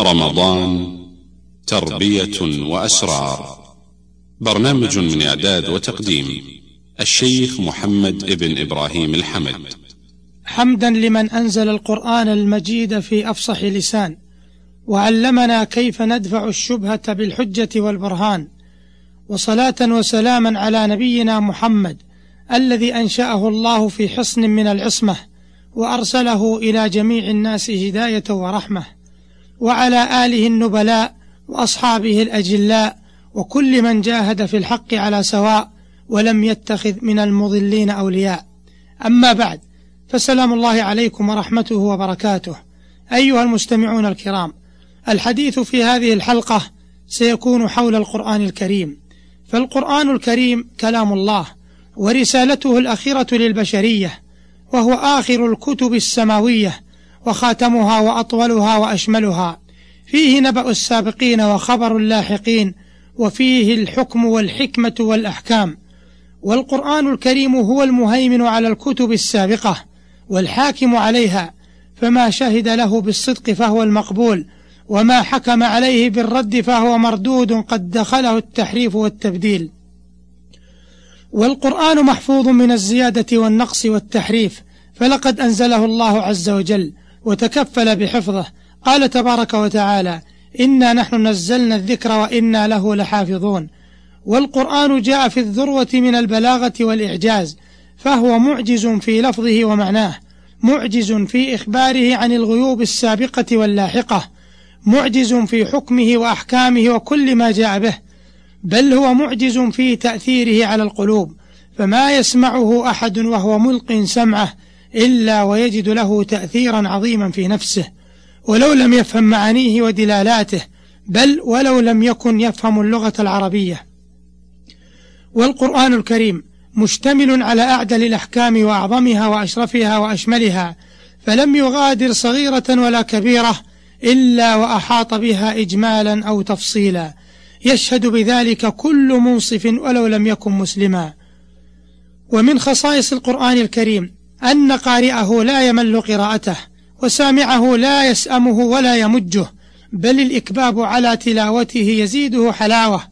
رمضان تربية وأسرار. برنامج من إعداد وتقديم الشيخ محمد ابن إبراهيم الحمد. حمدا لمن أنزل القرآن المجيد في أفصح لسان وعلمنا كيف ندفع الشبهة بالحجة والبرهان وصلاة وسلاما على نبينا محمد الذي أنشأه الله في حصن من العصمة وأرسله إلى جميع الناس هداية ورحمة. وعلى آله النبلاء وأصحابه الأجلاء وكل من جاهد في الحق على سواء ولم يتخذ من المضلين أولياء. أما بعد فسلام الله عليكم ورحمته وبركاته. أيها المستمعون الكرام الحديث في هذه الحلقة سيكون حول القرآن الكريم. فالقرآن الكريم كلام الله ورسالته الأخيرة للبشرية وهو آخر الكتب السماوية وخاتمها وأطولها وأشملها. فيه نبأ السابقين وخبر اللاحقين وفيه الحكم والحكمة والأحكام. والقرآن الكريم هو المهيمن على الكتب السابقة والحاكم عليها فما شهد له بالصدق فهو المقبول وما حكم عليه بالرد فهو مردود قد دخله التحريف والتبديل. والقرآن محفوظ من الزيادة والنقص والتحريف فلقد أنزله الله عز وجل. وتكفل بحفظه. قال تبارك وتعالى إنا نحن نزلنا الذكر وإنا له لحافظون. والقرآن جاء في الذروة من البلاغة والإعجاز فهو معجز في لفظه ومعناه معجز في إخباره عن الغيوب السابقة واللاحقة معجز في حكمه وأحكامه وكل ما جاء به بل هو معجز في تأثيره على القلوب فما يسمعه أحد وهو ملق سمعه إلا ويجد له تأثيرا عظيما في نفسه ولو لم يفهم معانيه ودلالاته بل ولو لم يكن يفهم اللغة العربية. والقرآن الكريم مشتمل على أعدل الأحكام وأعظمها وأشرفها وأشملها فلم يغادر صغيرة ولا كبيرة إلا وأحاط بها إجمالا أو تفصيلا. يشهد بذلك كل منصف ولو لم يكن مسلما. ومن خصائص القرآن الكريم أن قارئه لا يمل قراءته وسامعه لا يسأمه ولا يمجه بل الإكباب على تلاوته يزيده حلاوة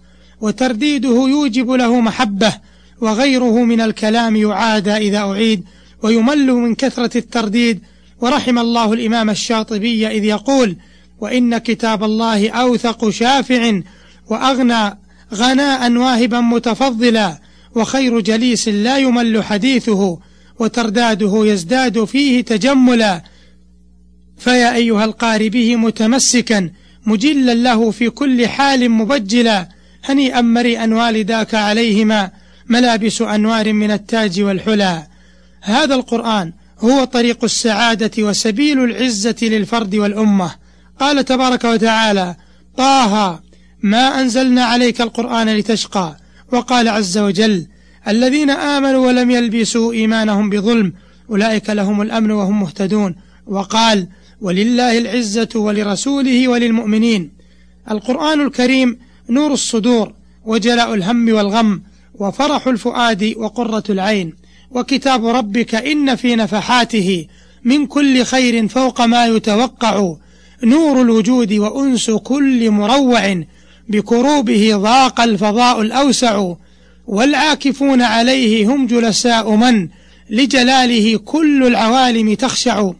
وترديده يوجب له محبة وغيره من الكلام يعادى إذا أعيد ويمل من كثرة الترديد ورحم الله الإمام الشاطبي إذ يقول وإن كتاب الله أوثق شافع وأغنى غناء واهبا متفضلا وخير جليس لا يمل حديثه وترداده يزداد فيه تجملا. فيا أيها القاري به متمسكا مجلا له في كل حال مبجلا. هنيئا مريئا والداك عليهما ملابس أنوار من التاج والحلى هذا القرآن هو طريق السعادة وسبيل العزة للفرد والأمة. قال تبارك وتعالى طه ما أنزلنا عليك القرآن لتشقى. وقال عز وجل الذين آمنوا ولم يلبسوا إيمانهم بظلم أولئك لهم الأمن وهم مهتدون. وقال ولله العزة ولرسوله وللمؤمنين. القرآن الكريم نور الصدور وجلاء الهم والغم وفرح الفؤاد وقرة العين. وكتاب ربك إن في نفحاته من كل خير فوق ما يتوقع. نور الوجود وأنس كل مروع بكروبه ضاق الفضاء الأوسع والعاكفون عليه هم جلساء من؟ لجلاله كل العوالم تخشع.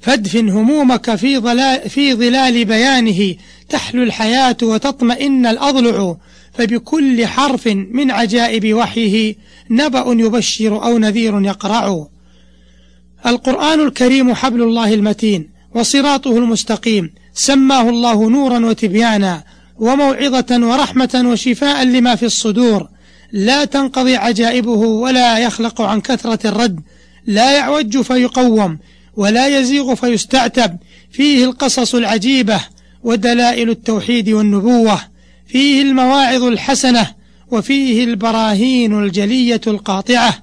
فادفن همومك في ظلال, في ظلال بيانه تحلو الحياة وتطمئن الأضلع. فبكل حرف من عجائب وحيه نبأ يبشر أو نذير يقرع. القرآن الكريم حبل الله المتين وصراطه المستقيم. سماه الله نورا وتبيانا. وموعظة ورحمة وشفاء لما في الصدور. لا تنقضي عجائبه ولا يخلق عن كثرة الرد. لا يعوج فيقوم ولا يزيغ فيستعتب. فيه القصص العجيبة ودلائل التوحيد والنبوة. فيه المواعظ الحسنة وفيه البراهين الجلية القاطعة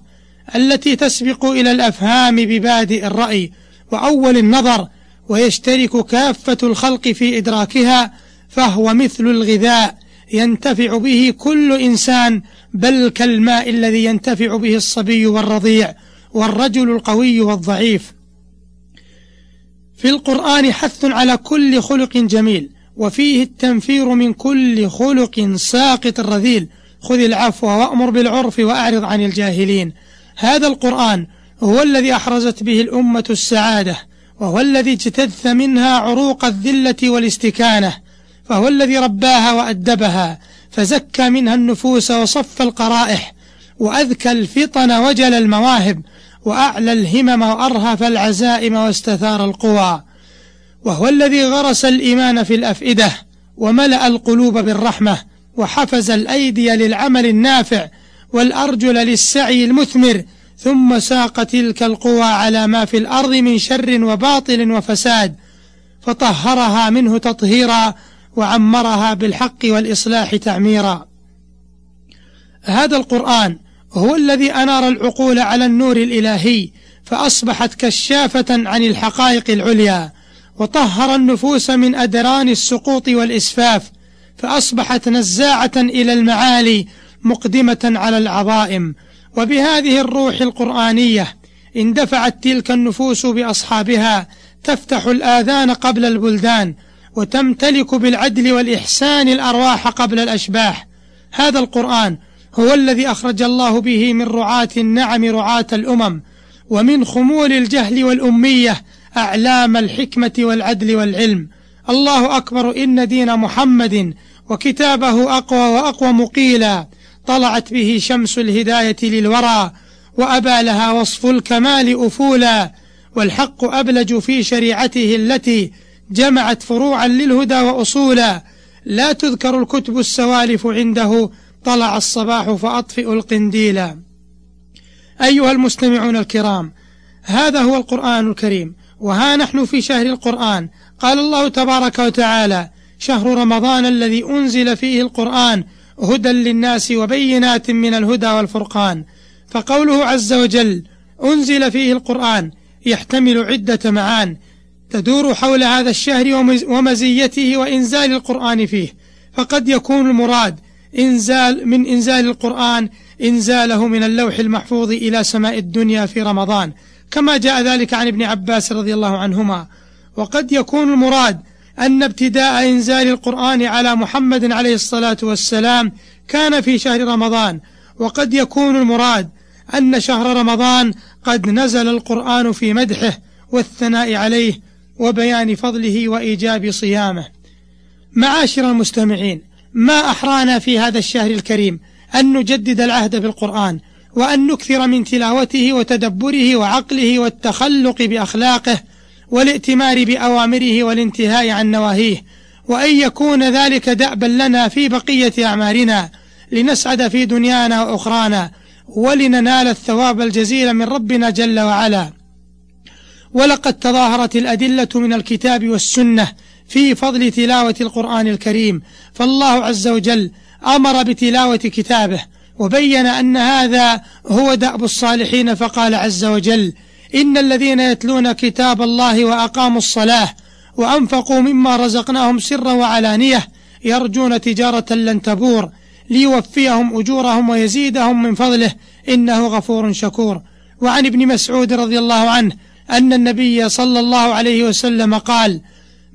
التي تسبق إلى الأفهام ببادئ الرأي وأول النظر ويشترك كافة الخلق في إدراكها فهو مثل الغذاء ينتفع به كل إنسان بل كالماء الذي ينتفع به الصبي والرضيع والرجل القوي والضعيف. في القرآن حث على كل خلق جميل وفيه التنفير من كل خلق ساقط رذيل خذ العفو وأمر بالعرف وأعرض عن الجاهلين. هذا القرآن هو الذي أحرزت به الأمة السعادة وهو الذي اجتث منها عروق الذلة والاستكانة. فهو الذي رباها وأدبها فزكى منها النفوس وصف القرائح وأذكى الفطن وجل المواهب وأعلى الهمم وأرهف العزائم واستثار القوى. وهو الذي غرس الإيمان في الأفئدة وملأ القلوب بالرحمة وحفز الأيدي للعمل النافع والأرجل للسعي المثمر ثم ساق تلك القوى على ما في الأرض من شر وباطل وفساد فطهرها منه تطهيرا وعمرها بالحق والإصلاح تعميرا. هذا القرآن هو الذي أنار العقول على النور الإلهي فأصبحت كشافة عن الحقائق العليا وطهر النفوس من أدران السقوط والإسفاف فأصبحت نزاعة إلى المعالي مقدمة على العظائم. وبهذه الروح القرآنية اندفعت تلك النفوس بأصحابها تفتح الآذان قبل البلدان وتمتلك بالعدل والإحسان الأرواح قبل الأشباح. هذا القرآن هو الذي أخرج الله به من رعاة النعم رعاة الأمم ومن خمول الجهل والأمية أعلام الحكمة والعدل والعلم. الله أكبر إن دين محمد وكتابه أقوى وأقوى مقيلا. طلعت به شمس الهداية للورى وأبى لها وصف الكمال أفولا. والحق أبلج في شريعته التي جمعت فروعا للهدى وأصولا. لا تذكر الكتب السوالف عنده. طلع الصباح فأطفئ القنديلا أيها المستمعون الكرام هذا هو القرآن الكريم وها نحن في شهر القرآن. قال الله تبارك وتعالى شهر رمضان الذي أنزل فيه القرآن هدى للناس وبينات من الهدى والفرقان. فقوله عز وجل أنزل فيه القرآن يحتمل عدة معان. تدور حول هذا الشهر ومزيته وإنزال القرآن فيه. فقد يكون المراد إنزال من إنزال القرآن إنزاله من اللوح المحفوظ إلى سماء الدنيا في رمضان. كما جاء ذلك عن ابن عباس رضي الله عنهما. وقد يكون المراد أن ابتداء إنزال القرآن على محمد عليه الصلاة والسلام كان في شهر رمضان. وقد يكون المراد أن شهر رمضان قد نزل القرآن في مدحه والثناء عليه وبيان فضله وإيجاب صيامه. معاشر المستمعين ما أحرانا في هذا الشهر الكريم أن نجدد العهد بالقرآن وأن نكثر من تلاوته وتدبره وعقله والتخلق بأخلاقه والائتمار بأوامره والانتهاء عن نواهيه وأن يكون ذلك دأبا لنا في بقية أعمارنا لنسعد في دنيانا وأخرانا ولننال الثواب الجزيل من ربنا جل وعلا. ولقد تظاهرت الأدلة من الكتاب والسنة في فضل تلاوة القرآن الكريم فالله عز وجل أمر بتلاوة كتابه وبين أن هذا هو دأب الصالحين فقال عز وجل إن الذين يتلون كتاب الله وأقاموا الصلاة وأنفقوا مما رزقناهم سرا وعلانية يرجون تجارة لن تبور ليوفيهم أجورهم ويزيدهم من فضله إنه غفور شكور. وعن ابن مسعود رضي الله عنه أن النبي صلى الله عليه وسلم قال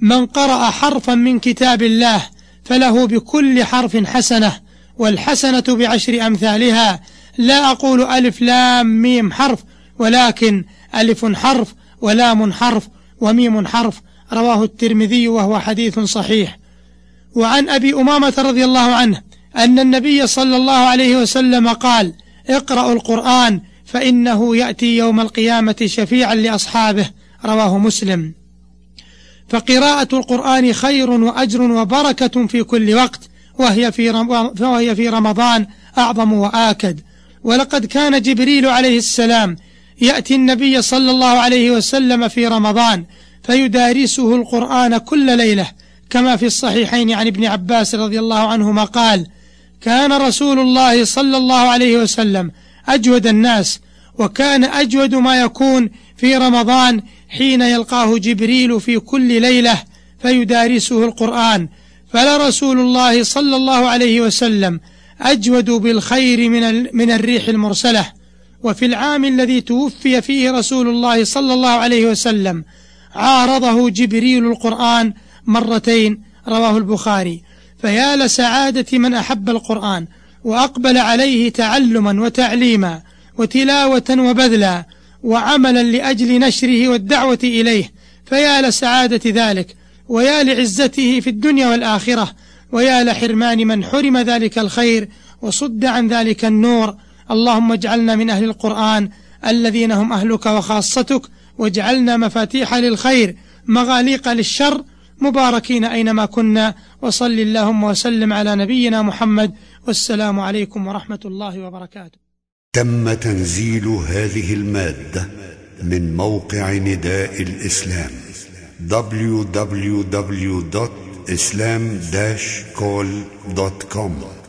من قرأ حرفا من كتاب الله فله بكل حرف حسنة والحسنة بعشر أمثالها. لا أقول ألف لام ميم حرف ولكن ألف حرف ولام حرف وميم حرف. رواه الترمذي وهو حديث صحيح. وعن أبي أمامة رضي الله عنه أن النبي صلى الله عليه وسلم قال اقرأوا القرآن فإنه يأتي يوم القيامة شفيعا لأصحابه رواه مسلم. فقراءة القرآن خير وأجر وبركة في كل وقت وهي في وهي في رمضان أعظم وآكد. ولقد كان جبريل عليه السلام يأتي النبي صلى الله عليه وسلم في رمضان فيدارسه القرآن كل ليلة كما في الصحيحين عن ابن عباس رضي الله عنهما قال كان رسول الله صلى الله عليه وسلم أجود الناس وكان أجود ما يكون في رمضان حين يلقاه جبريل في كل ليلة فيدارسه القرآن. فلرسول الله صلى الله عليه وسلم أجود بالخير من من الريح المرسلة. وفي العام الذي توفي فيه رسول الله صلى الله عليه وسلم عارضه جبريل القرآن مرتين رواه البخاري. فيا لسعادة من أحب القرآن. وأقبل عليه تعلما وتعليما وتلاوة وبذلا وعملا لأجل نشره والدعوة إليه. فيا لسعادة ذلك ويا لعزته في الدنيا والآخرة ويا لحرمان من حرم ذلك الخير وصد عن ذلك النور. اللهم اجعلنا من أهل القرآن الذين هم أهلك وخاصتك واجعلنا مفاتيح للخير مغاليق للشر مباركين أينما كنا وصل اللهم وسلم على نبينا محمد والسلام عليكم ورحمة الله وبركاته. تم تنزيل هذه المادة من موقع نداء الإسلام www.islam-call.com